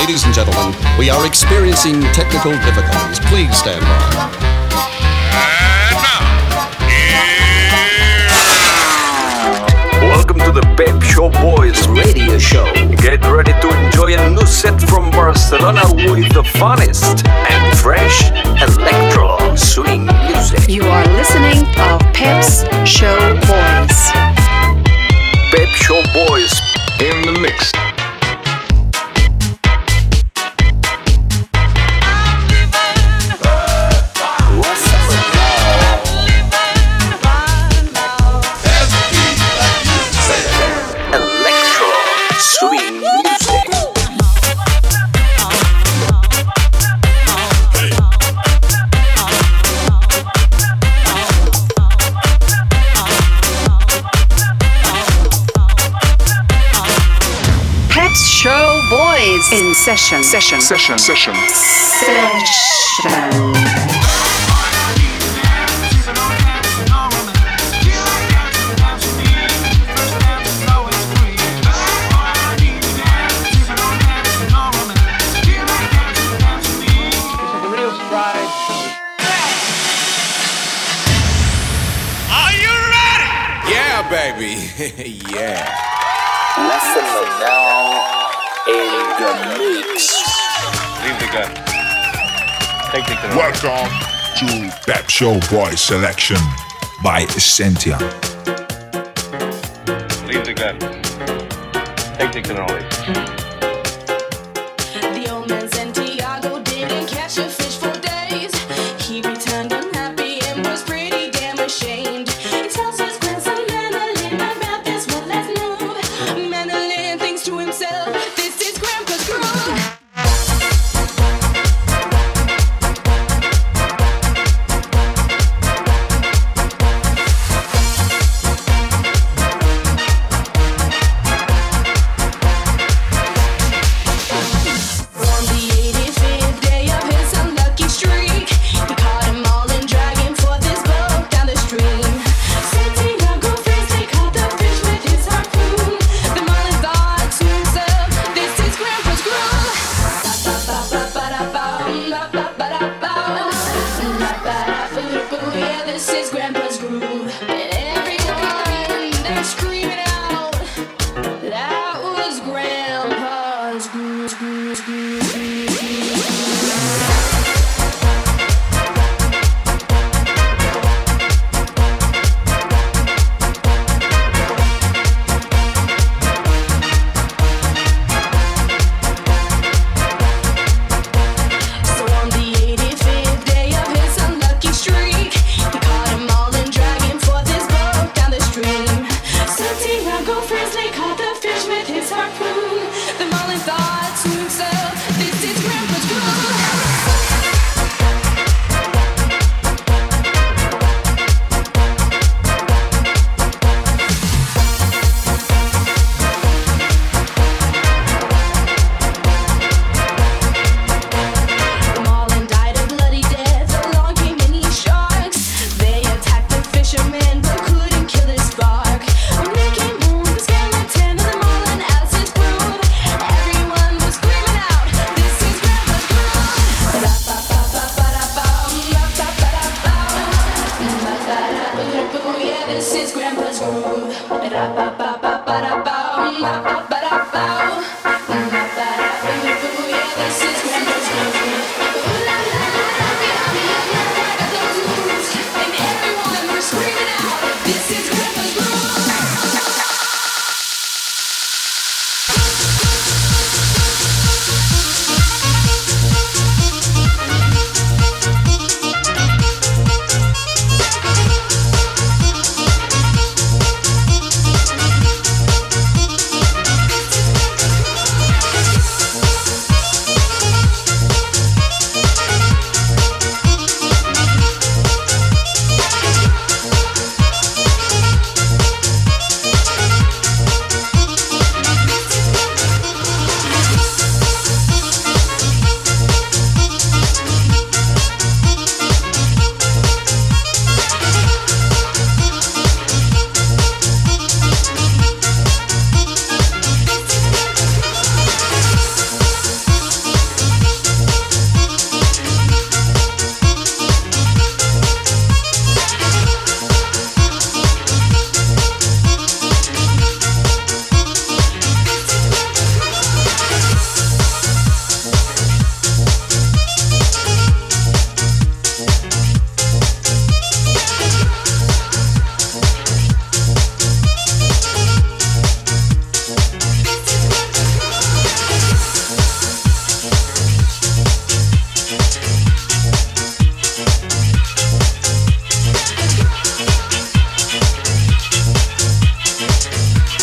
Ladies and gentlemen, we are experiencing technical difficulties. Please stand by. Welcome to the Pep Show Boys radio show. Get ready to enjoy a new set from Barcelona with the funnest and fresh electro swing music. You are listening to Pep's Show Boys. Pep Show Boys in the mix. Session. Session. Session. Session. Session. This is the real surprise. Are you ready? Yeah, baby. yeah. Leave the gun. Take the gun. Welcome to Pep Show Boy Selection by Essentia. Leave the gun. Take the cannoli.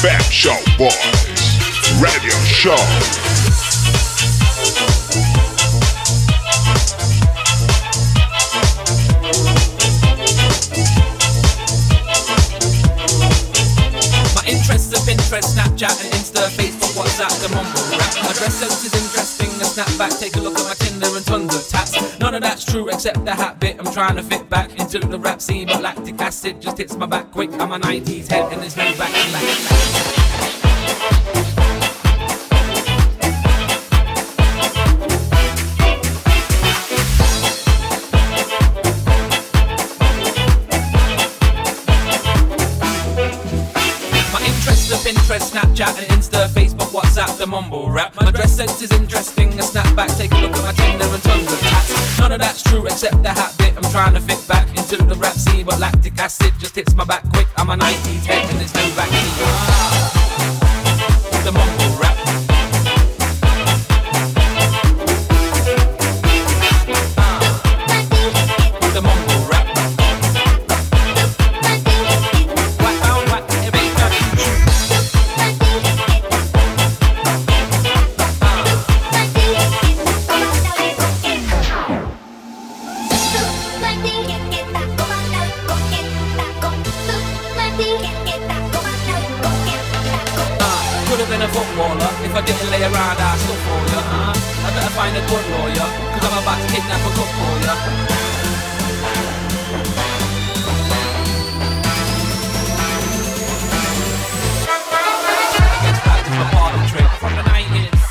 Boys Radio Show. My interests are Pinterest, Snapchat, and Insta, Facebook, WhatsApp, the mumble. My dress sense is interesting, a snapback. Take a look at my Tinder and tons of tats. None of that's true except the hat bit. I'm trying to fit back into the rap scene, but lactic acid just hits my back quick. I'm a 90s head, and there's no back to Pinterest, Snapchat, the mumble rap. My dress sense is interesting, a snapback. Take a look at my Tinder and tons of tats. None of that's true except the hat bit. I'm trying to fit back into the rap scene, but lactic acid just hits my back quick. I'm a 90s head,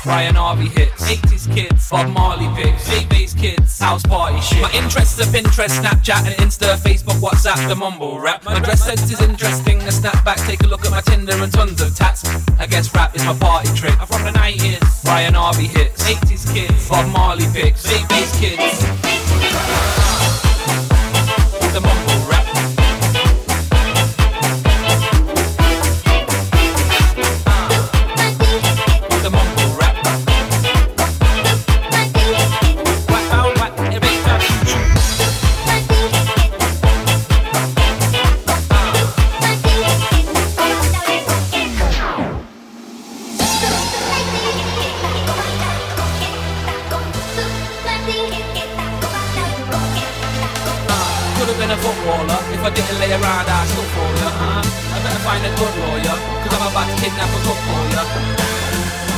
90s. Ryan Harvey hits, 80s kids, Bob Marley picks, J-Bass kids, house party shit. My interests are Pinterest, Snapchat, and Insta, Facebook, WhatsApp, the mumble rap. My dress sense is interesting, a snapback. Take a look at my Tinder and tons of tats. I guess rap is my party trick. I'm from the 90s, Ryan Harvey hits, 80s kids, Bob Marley picks, J-Bass kids. The mumble find a good lawyer, cause I'm about to kidnap a cook for ya.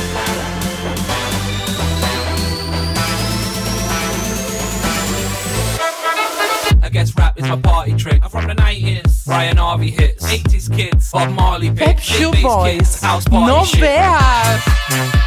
I guess rap is my party trick. I'm from the 90s, Ryan Harvey hits, 80s kids, Bob Marley picks, Show J-Bass Boys. kids, house party No shit. veas.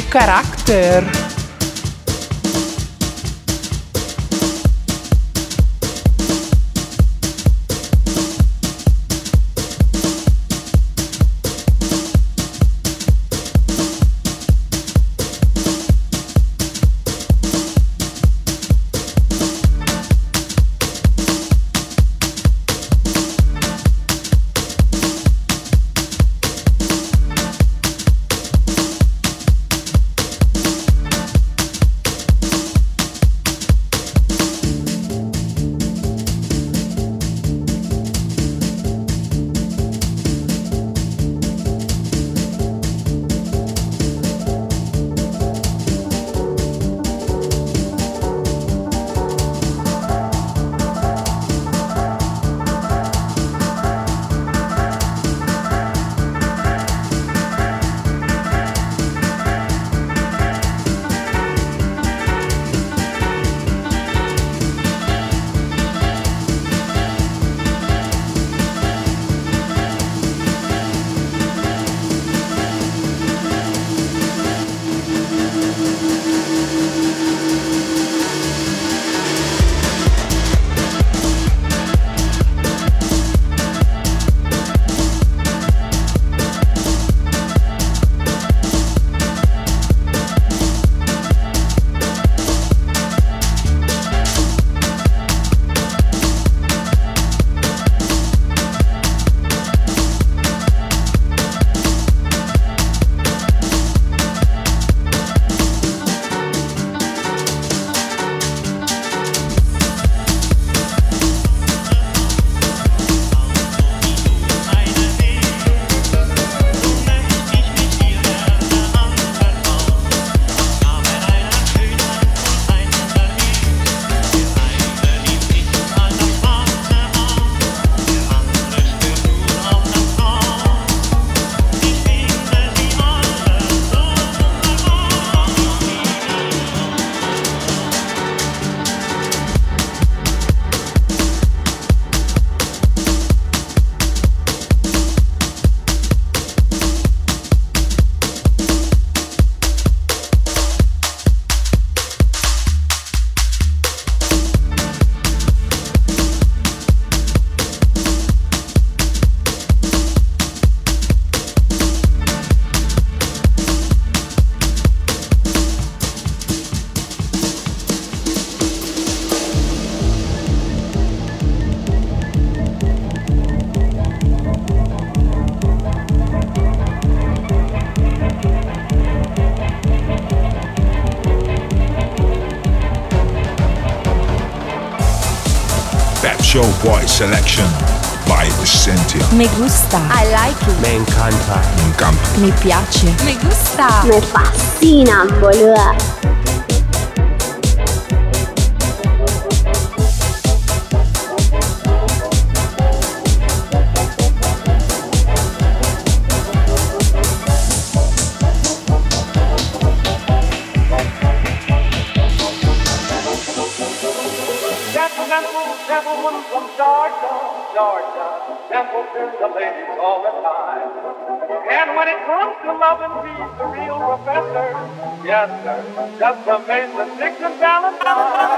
Boys, selection by Essentia. Me gusta. I like it. Me encanta. Me encanta. Mi piace. Me gusta. Me fascina, boluda. Time. And when it comes to loving, he's the real professor. Yes, sir, just amazing Dixon Valentine.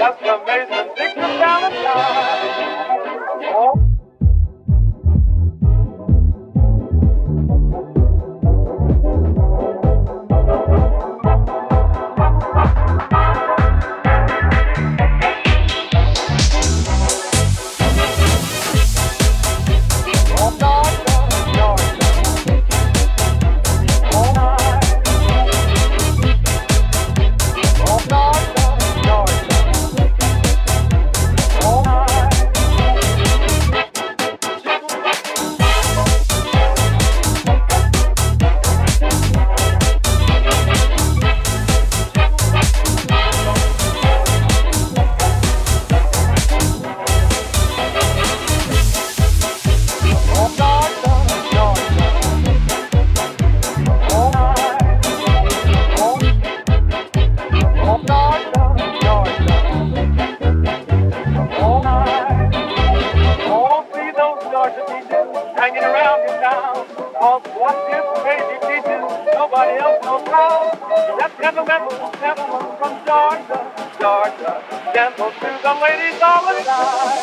nobody else knows how. That gentleman, gentleman from Georgia, Georgia, gentle to the ladies all the time.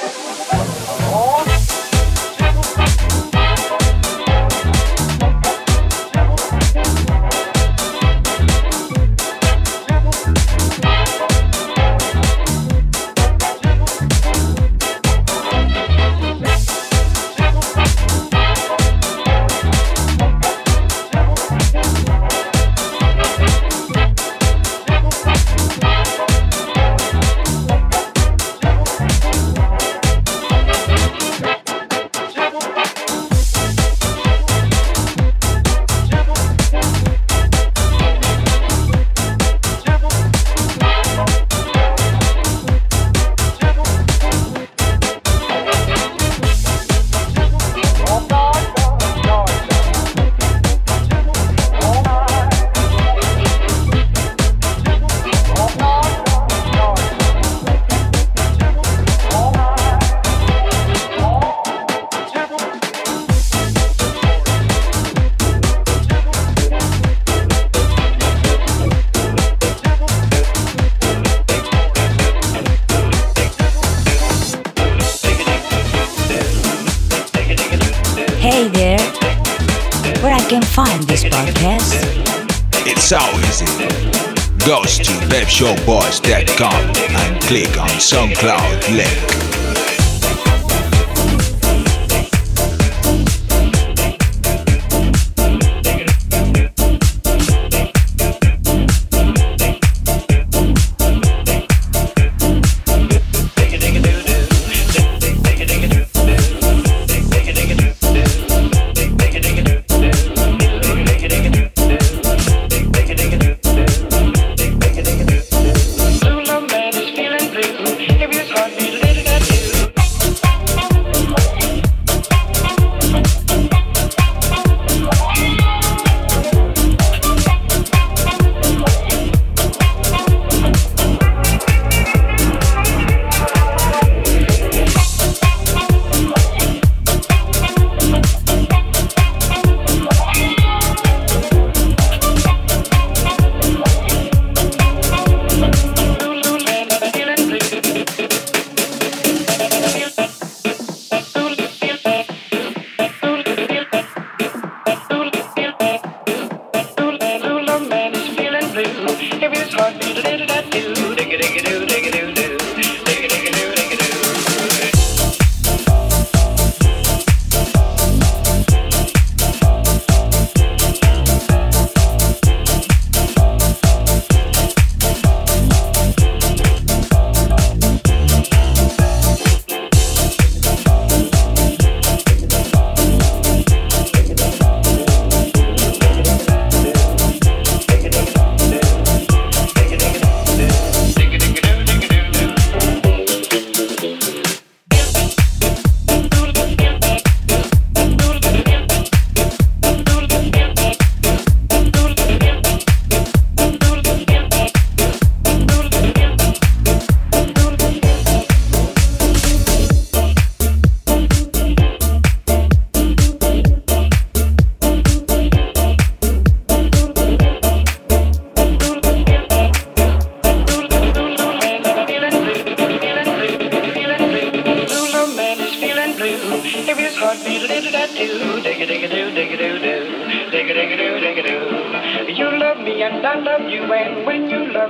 Oh, to webshowboys.com and click on SoundCloud link.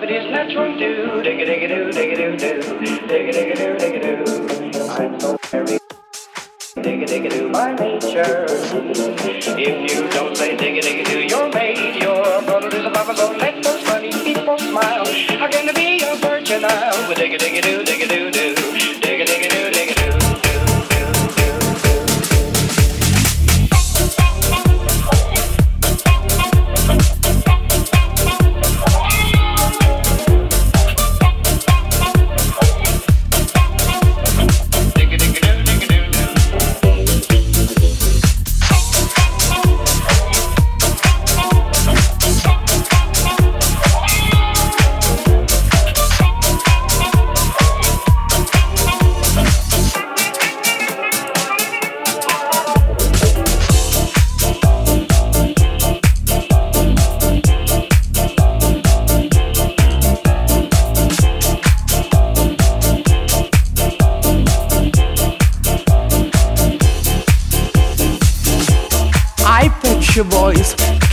it is natural do, dig it, dig it, do, dig it, do, do, dig it, dig it, do.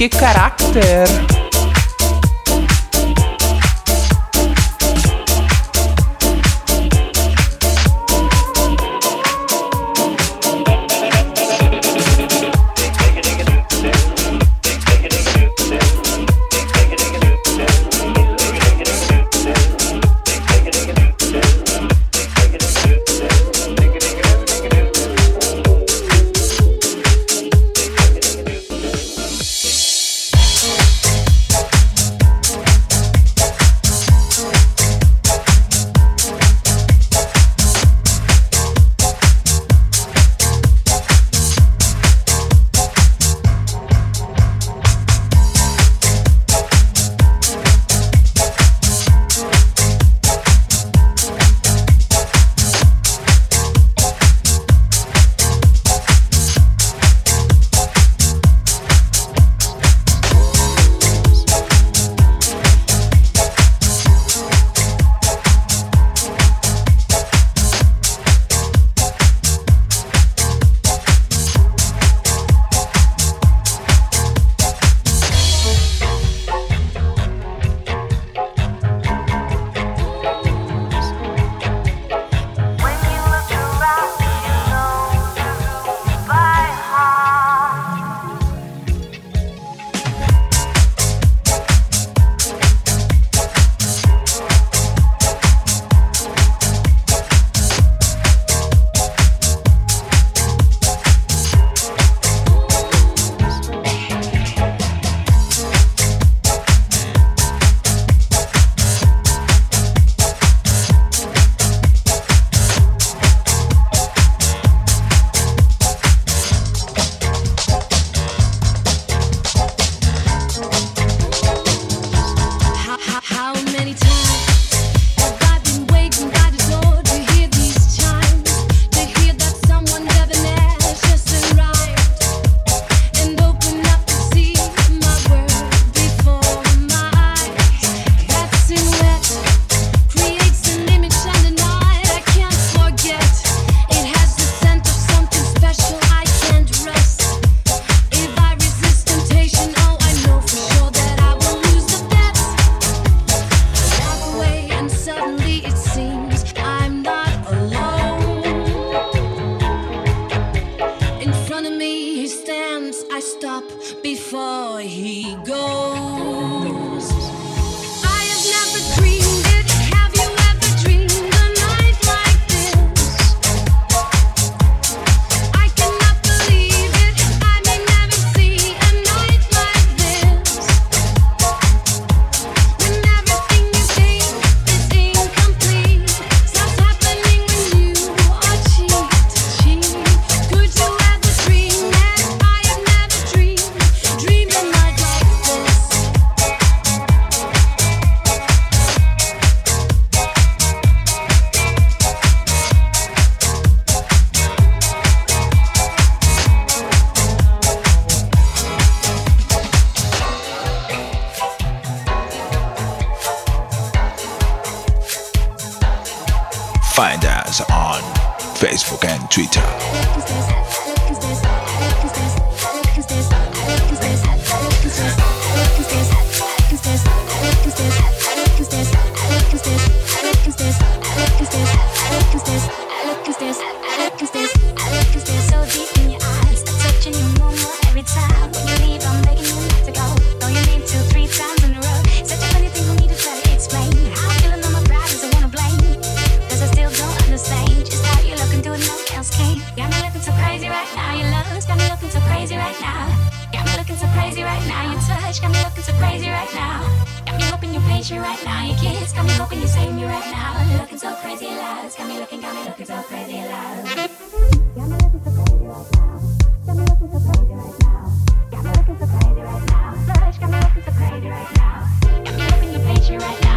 Que caráter! girls came. Got me looking so crazy right now. Your love's got me looking so crazy right now. Got me looking so crazy right now. Your touch got me looking so crazy right now. Got me hoping you're me right now. Your kiss got me hoping you save me right now. I'm looking so crazy alive. Got me looking, got me looking so crazy alive. Got me looking so crazy right now. Got me looking so crazy right now. Got me looking so crazy right now. Touch got me looking so crazy right now. Got me hoping you're patient right now.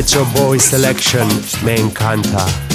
Pet Boys selection me encanta.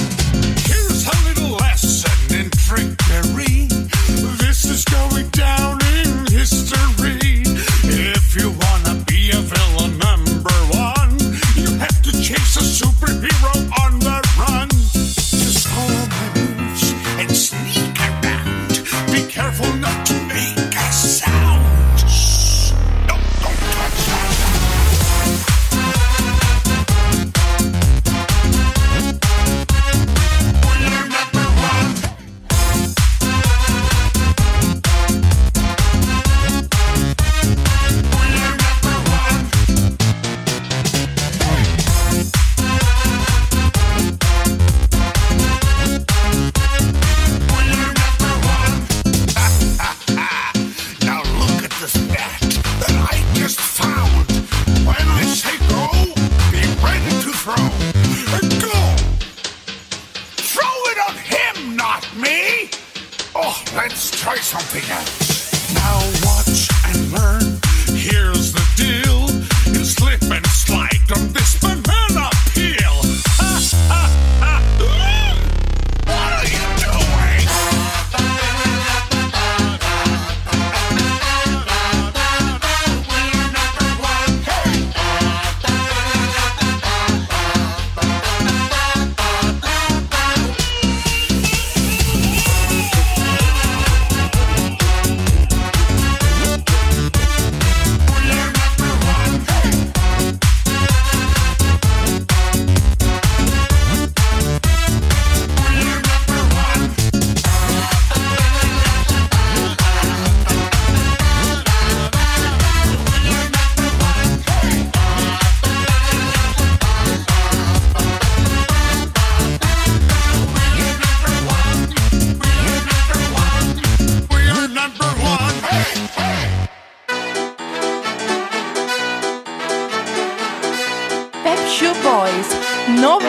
No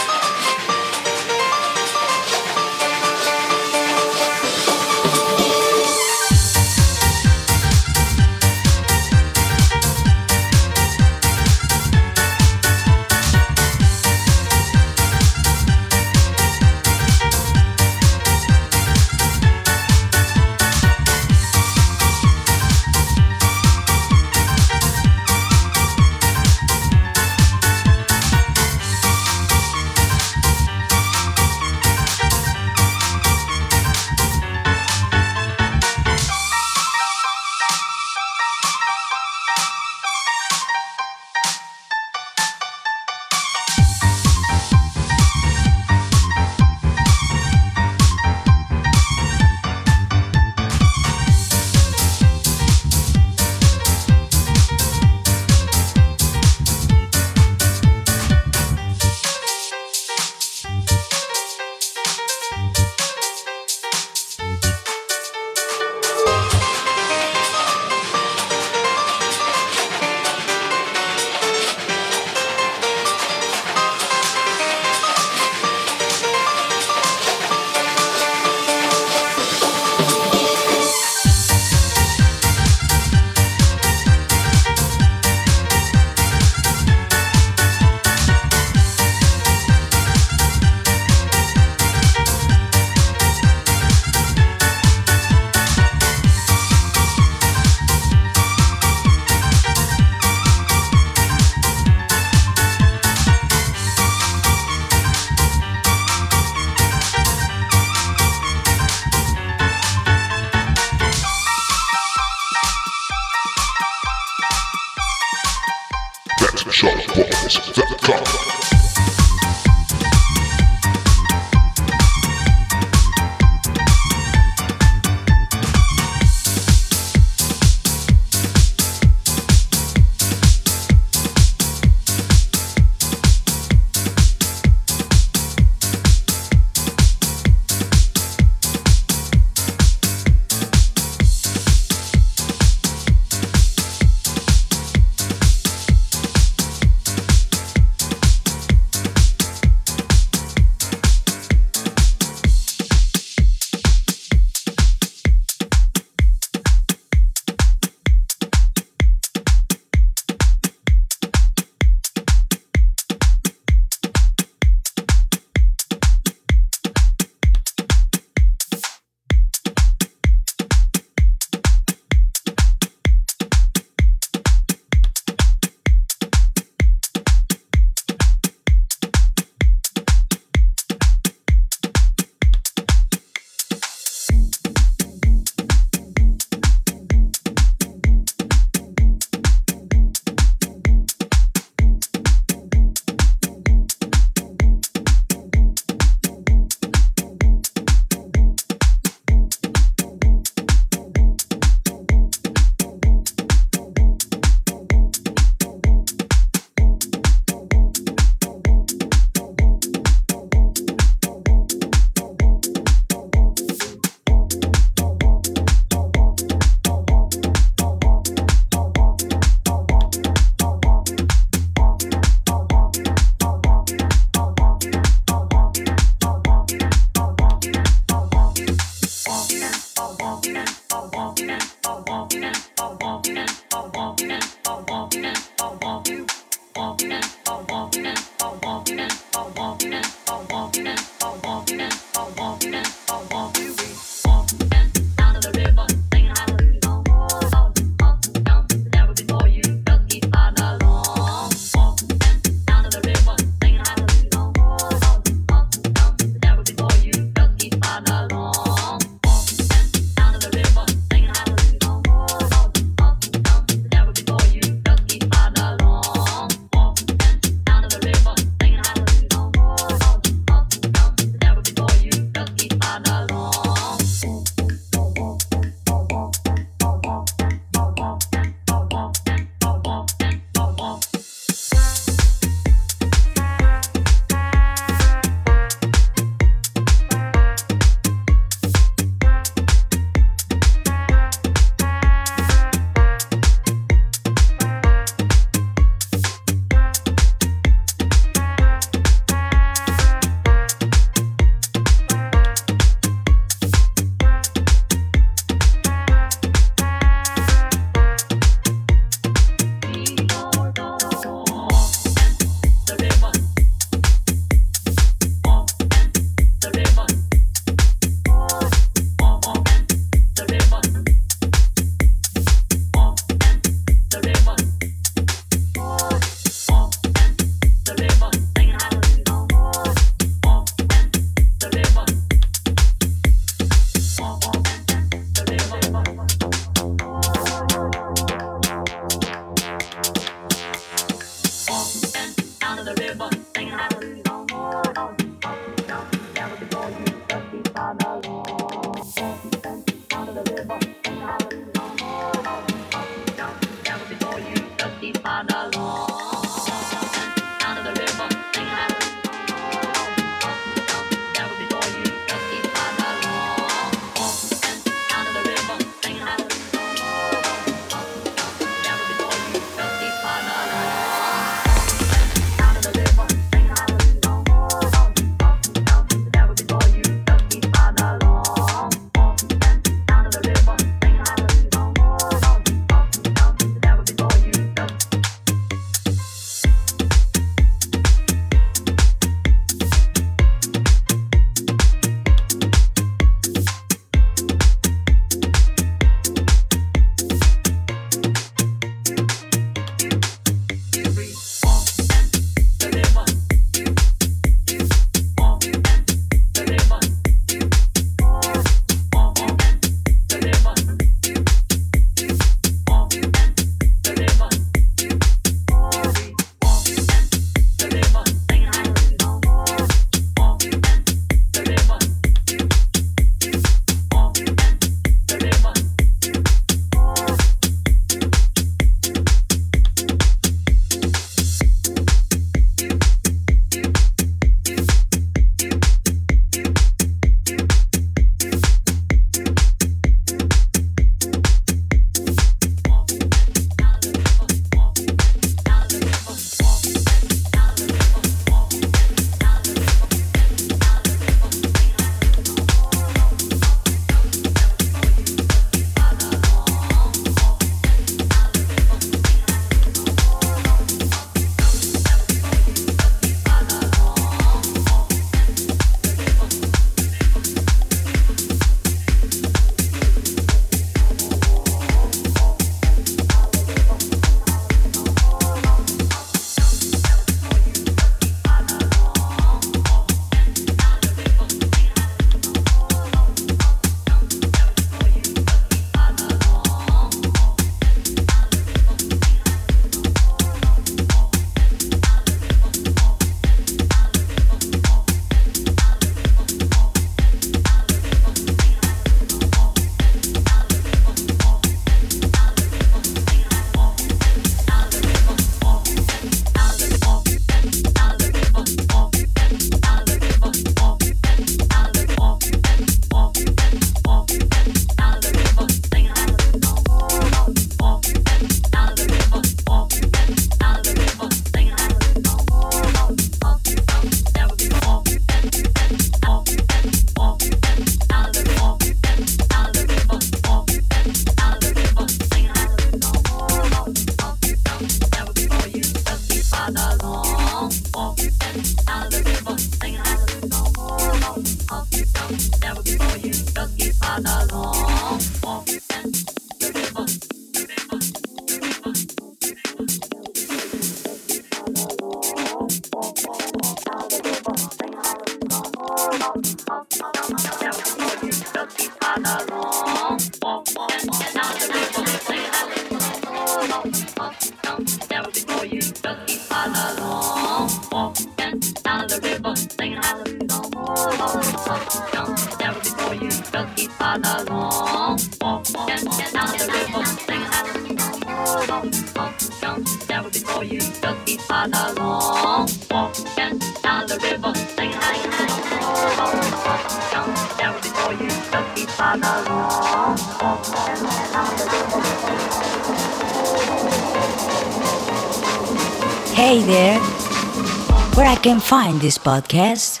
find this podcast?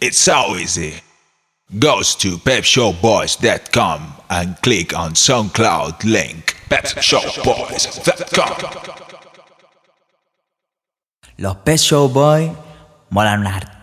It's so easy. Goes to pepshowboys.com and click on SoundCloud link. pepshowboys.com. Los Pep's Show Boys molan una harta.